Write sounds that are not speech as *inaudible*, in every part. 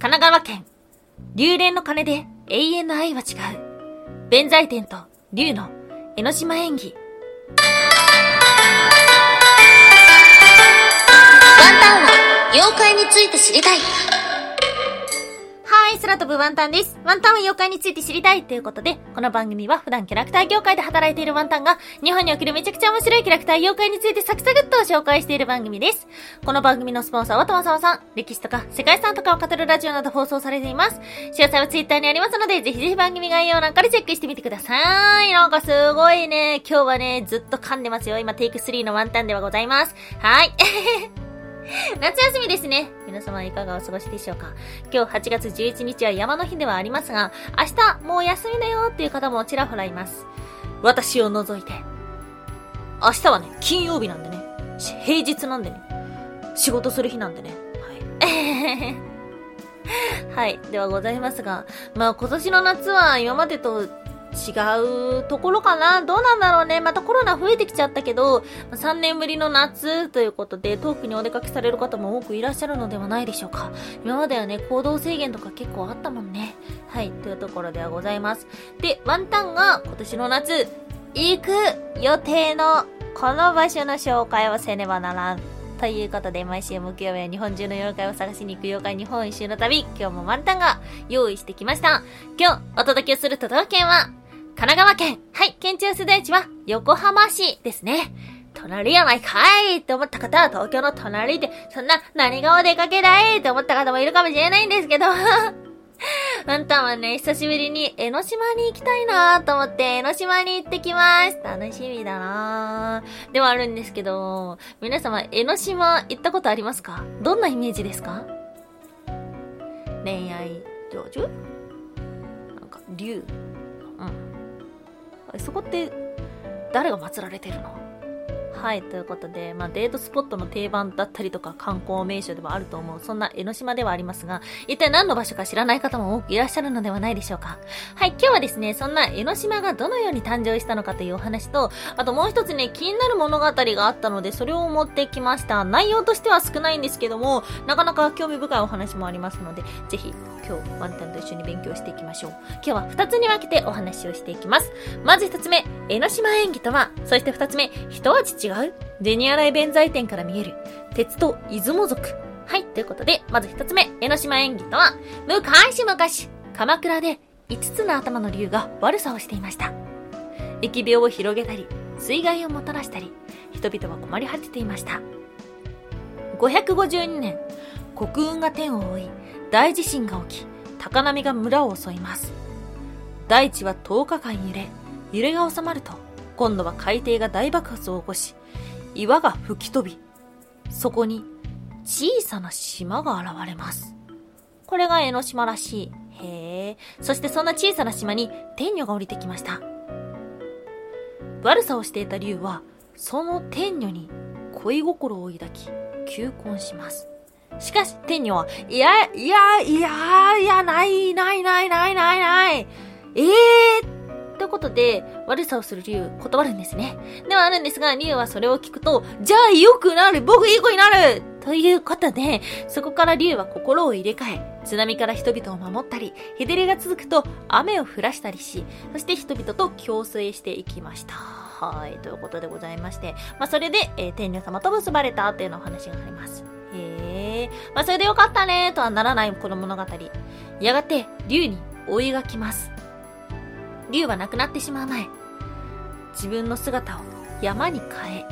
神奈川県。竜連の鐘で永遠の愛は違う。弁財天と竜の江ノ島演技。ワンタンは妖怪について知りたい。はい、空飛ぶワンタンです。ワンタンは妖怪について知りたいということで、この番組は普段キャラクター業界で働いているワンタンが、日本におけるめちゃくちゃ面白いキャラクター妖怪についてサクサクっと紹介している番組です。この番組のスポンサーはとまさまさん、歴史とか世界遺産とかを語るラジオなど放送されています。詳細はツイッターにありますので、ぜひぜひ番組概要欄からチェックしてみてください。なんかすごいね、今日はね、ずっと噛んでますよ。今テイク3のワンタンではございます。はい。*laughs* 夏休みですね。皆様いかがお過ごしでしょうか今日8月11日は山の日ではありますが、明日もう休みだよっていう方もちらほらいます。私を除いて。明日はね、金曜日なんでね。平日なんでね。仕事する日なんでね。はい。*laughs* はい。ではございますが、まあ今年の夏は今までと違うところかな？どうなんだろうね？またコロナ増えてきちゃったけど、3年ぶりの夏ということで、遠くにお出かけされる方も多くいらっしゃるのではないでしょうか。今まではね、行動制限とか結構あったもんね。はい、というところではございます。で、ワンタンが今年の夏、行く予定のこの場所の紹介をせねばならん。ということで、毎週木曜日は日本中の妖怪を探しに行く妖怪日本一周の旅、今日もワンタンが用意してきました。今日お届けする都道府県は、神奈川県。はい、県庁所在地は横浜市ですね。隣やないかいって思った方は東京の隣で、そんな何がお出かけだいって思った方もいるかもしれないんですけど、ワンタンはね、久しぶりに江ノ島に行きたいなと思って江ノ島に行ってきます。楽しみだなではあるんですけど、皆様江ノ島行ったことありますか？どんなイメージですか？恋愛成就？なんか、竜？うん。そこって誰が祀られてるの？はい、ということで、まあ、デートスポットの定番だったりとか観光名所ではあると思う、そんな江ノ島ではありますが、一体何の場所か知らない方も多くいらっしゃるのではないでしょうか。はい、今日はですね、そんな江ノ島がどのように誕生したのかというお話と、あともう一つね、気になる物語があったので、それを持ってきました。内容としては少ないんですけども、なかなか興味深いお話もありますので、ぜひ、今日、ワンタンと一緒に勉強していきましょう。今日は二つに分けてお話をしていきます。まず一つ目、江ノ島演技とは、そして二つ目、一味違う？銭洗弁財天から見える、鉄と出雲族。はい、ということで、まず一つ目、江ノ島演技とは、昔々、鎌倉で五つの頭の竜が悪さをしていました。疫病を広げたり、水害をもたらしたり、人々は困り果てていました。552年、国運が天を覆い、大地震が起き、高波が村を襲います。大地は10日間揺れ、揺れが収まると、今度は海底が大爆発を起こし、岩が吹き飛び、そこに小さな島が現れます。これが江ノ島らしい。へえ。そしてそんな小さな島に天女が降りてきました。悪さをしていた竜は、その天女に恋心を抱き、求婚します。しかし、天女は、いや、いや、いや、いや、ない、ない、ない、ない、ない、ない。ええー、ということで、悪さをする竜、断るんですね。ではあるんですが、竜はそれを聞くと、じゃあ良くなる僕いい子になるということで、そこから竜は心を入れ替え、津波から人々を守ったり、日照りが続くと雨を降らしたりし、そして人々と共生していきました。はい、ということでございまして、まあ、それで、えー天女様と結ばれたっていうのお話があります。へえ、まあ、それでよかったねとはならないこの物語。やがて、竜に追いがきます。竜は亡くなってしまう前、自分の姿を山に変え、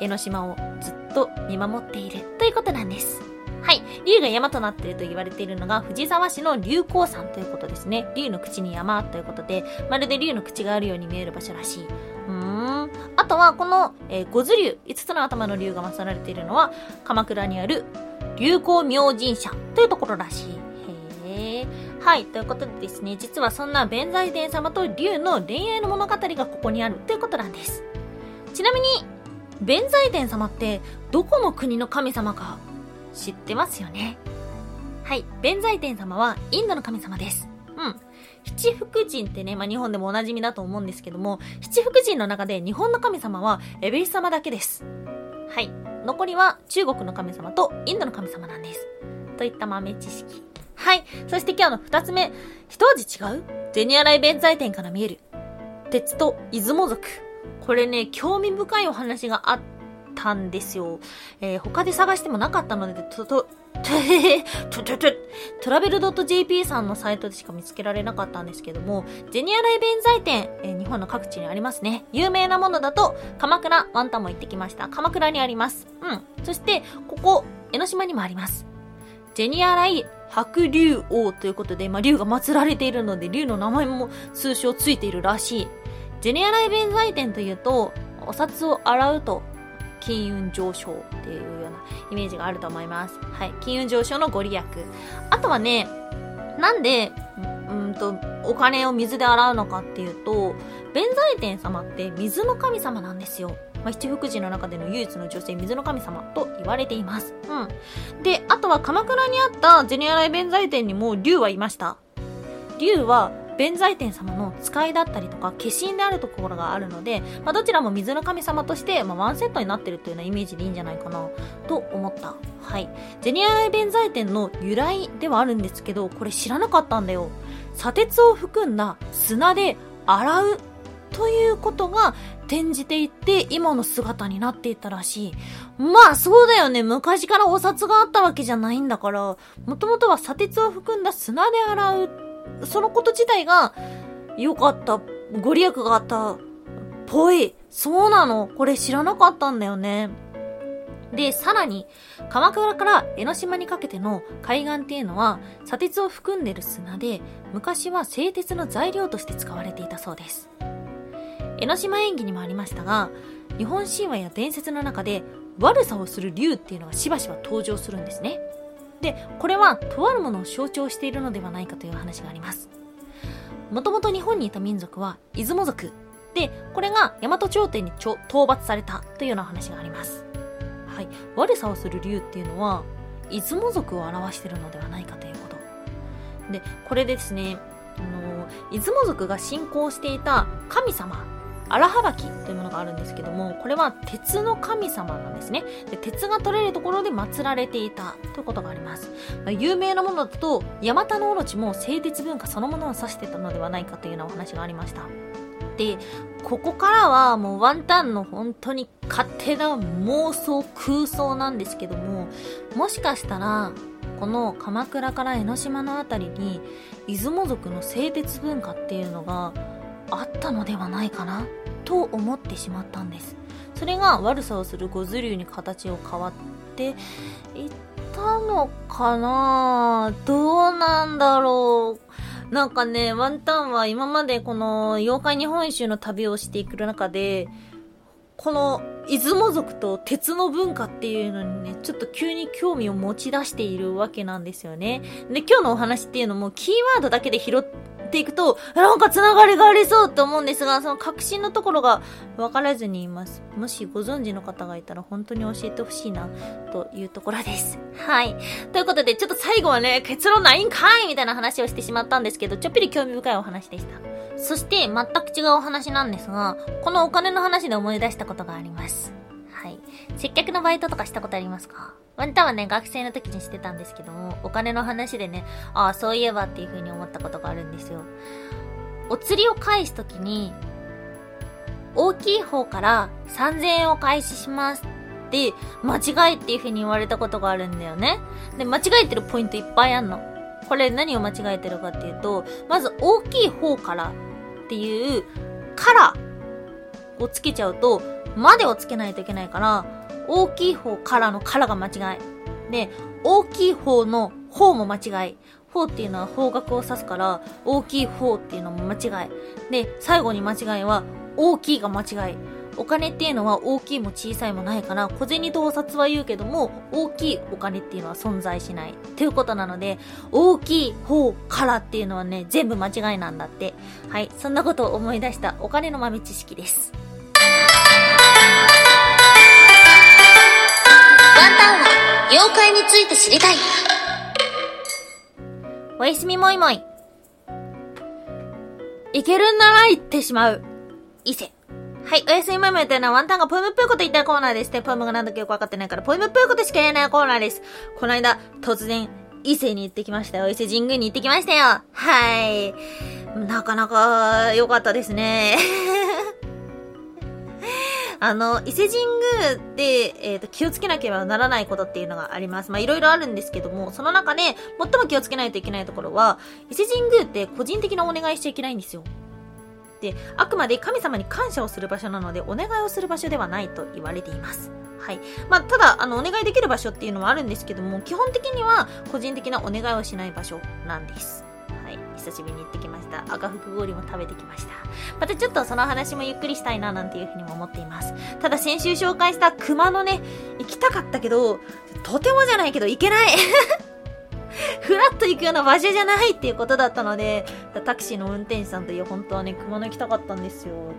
江ノ島をずっと見守っているということなんです。はい。竜が山となっていると言われているのが藤沢市の竜光山ということですね。竜の口に山ということで、まるで竜の口があるように見える場所らしい。うーん。あとは、この、えー、五頭竜、五つの頭の竜が祀られているのは、鎌倉にある竜光明神社というところらしい。へえ。はい。ということでですね、実はそんな弁財天様と竜の恋愛の物語がここにあるということなんです。ちなみに、弁財天様ってどこの国の神様か知ってますよね？はい。弁財天様はインドの神様です。うん。七福神ってね、まあ、日本でもおなじみだと思うんですけども、七福神の中で日本の神様はエベス様だけです。はい。残りは中国の神様とインドの神様なんです。といった豆知識。はい。そして今日の二つ目。一味違う？ゼニアライ弁財天から見える。鉄と出雲族。これね、興味深いお話があったんですよ。えー、他で探してもなかったので、と、と、と、*laughs* と、と、トラベル .jp さんのサイトでしか見つけられなかったんですけども、ゼニアライ弁財店、えー、日本の各地にありますね。有名なものだと、鎌倉、ワンタンも行ってきました。鎌倉にあります。うん。そして、ここ、江ノ島にもあります。ゼニアライ白竜王ということで、まあ、竜が祀られているので、竜の名前も通称ついているらしい。ゼニアライ弁財店というと、お札を洗うと金運上昇っていうようなイメージがあると思います。はい。金運上昇のご利益。あとはね、なんで、うんと、お金を水で洗うのかっていうと、弁財天様って水の神様なんですよ。まあ、七福神の中での唯一の女性、水の神様と言われています。うん。で、あとは鎌倉にあったゼニアライ弁財天にも竜はいました。竜は弁財天様の使いだったりとか、化身であるところがあるので、まあ、どちらも水の神様として、まあ、ワンセットになってるっていうようなイメージでいいんじゃないかな、と思った。はい。ゼニアライ弁財天の由来ではあるんですけど、これ知らなかったんだよ。砂鉄を含んだ砂で洗うということが転じていって今の姿になっていたらしい。まあそうだよね。昔からお札があったわけじゃないんだから、もともとは砂鉄を含んだ砂で洗う。そのこと自体が良かった。ご利益があった。ぽい。そうなの。これ知らなかったんだよね。で、さらに、鎌倉から江ノ島にかけての海岸っていうのは、砂鉄を含んでる砂で、昔は製鉄の材料として使われていたそうです。江ノ島演技にもありましたが、日本神話や伝説の中で悪さをする竜っていうのがしばしば登場するんですね。で、これはとあるものを象徴しているのではないかという話があります。もともと日本にいた民族は出雲族。で、これが大和朝廷に討伐されたというような話があります。はい。悪さをする竜っていうのは、出雲族を表しているのではないかということ。で、これですね、あの、出雲族が信仰していた神様荒はばきというものがあるんですけども、これは鉄の神様なんですね。で鉄が取れるところで祀られていたということがあります。まあ、有名なものだと、ヤマタノオロチも製鉄文化そのものを指してたのではないかというようなお話がありました。で、ここからはもうワンタンの本当に勝手な妄想空想なんですけども、もしかしたら、この鎌倉から江ノ島のあたりに、出雲族の製鉄文化っていうのが、あったのではないかなと思ってしまったんですそれが悪さをするゴズ竜に形を変わっていったのかなどうなんだろうなんかね、ワンタンは今までこの妖怪日本一周の旅をしていく中で、この出雲族と鉄の文化っていうのにね、ちょっと急に興味を持ち出しているわけなんですよね。で、今日のお話っていうのもキーワードだけで拾っていくと、なんか繋がりがありそうって思うんですが、その確信のところが分からずにいます。もしご存知の方がいたら本当に教えてほしいな、というところです。はい。ということで、ちょっと最後はね、結論ないんかいみたいな話をしてしまったんですけど、ちょっぴり興味深いお話でした。そして、全く違うお話なんですが、このお金の話で思い出したことがあります。はい。接客のバイトとかしたことありますか？ワンタンはね、学生の時にしてたんですけども、お金の話でね、ああ、そういえばっていう風に思ったことがあるんですよ。お釣りを返す時に、大きい方から3000円を開始しますって、間違いっていう風に言われたことがあるんだよね。で、間違えてるポイントいっぱいあんの。これ何を間違えてるかっていうと、まず大きい方からっていう、からをつけちゃうと、までをつけないといけないから、大きい方からのからが間違い。で、大きい方の方も間違い。方っていうのは方角を指すから、大きい方っていうのも間違い。で、最後に間違いは、大きいが間違い。お金っていうのは大きいも小さいもないから、小銭とお札は言うけども、大きいお金っていうのは存在しない。っていうことなので、大きい方からっていうのはね、全部間違いなんだって。はい。そんなことを思い出したお金の豆知識です。について知りたい。おやすみもいもい。いけるんなら行ってしまう。伊勢。はい、おやすみもいもいというのはワンタンがポエムっぽいこと言ったコーナーですね。ポエムが何だかよくわかってないから、ポエムっぽいことしか言えないコーナーです。この間、突然、伊勢に行ってきましたよ。伊勢神宮に行ってきましたよ。はい。なかなか良かったですね。あの、伊勢神宮で、えっ、ー、と、気をつけなければならないことっていうのがあります。まあ、いろいろあるんですけども、その中で、最も気をつけないといけないところは、伊勢神宮って個人的なお願いしちゃいけないんですよ。で、あくまで神様に感謝をする場所なので、お願いをする場所ではないと言われています。はい。まあ、ただ、あの、お願いできる場所っていうのはあるんですけども、基本的には個人的なお願いをしない場所なんです。久しぶりに行ってきました。赤福氷も食べてきました。またちょっとその話もゆっくりしたいななんていうふうにも思っています。ただ先週紹介した熊のね、行きたかったけど、とてもじゃないけど行けない *laughs* ふらっと行くような場所じゃないっていうことだったので、タクシーの運転手さんと、いや、本当はね、熊野行きたかったんですよ。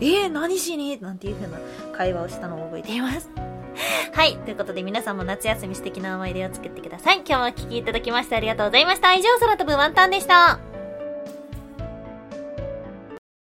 えー、何しに？なんていう風な会話をしたのを覚えています。はい。ということで皆さんも夏休み素敵な思い出を作ってください。今日もお聴きいただきましてありがとうございました。以上、空飛ぶワンタンでした。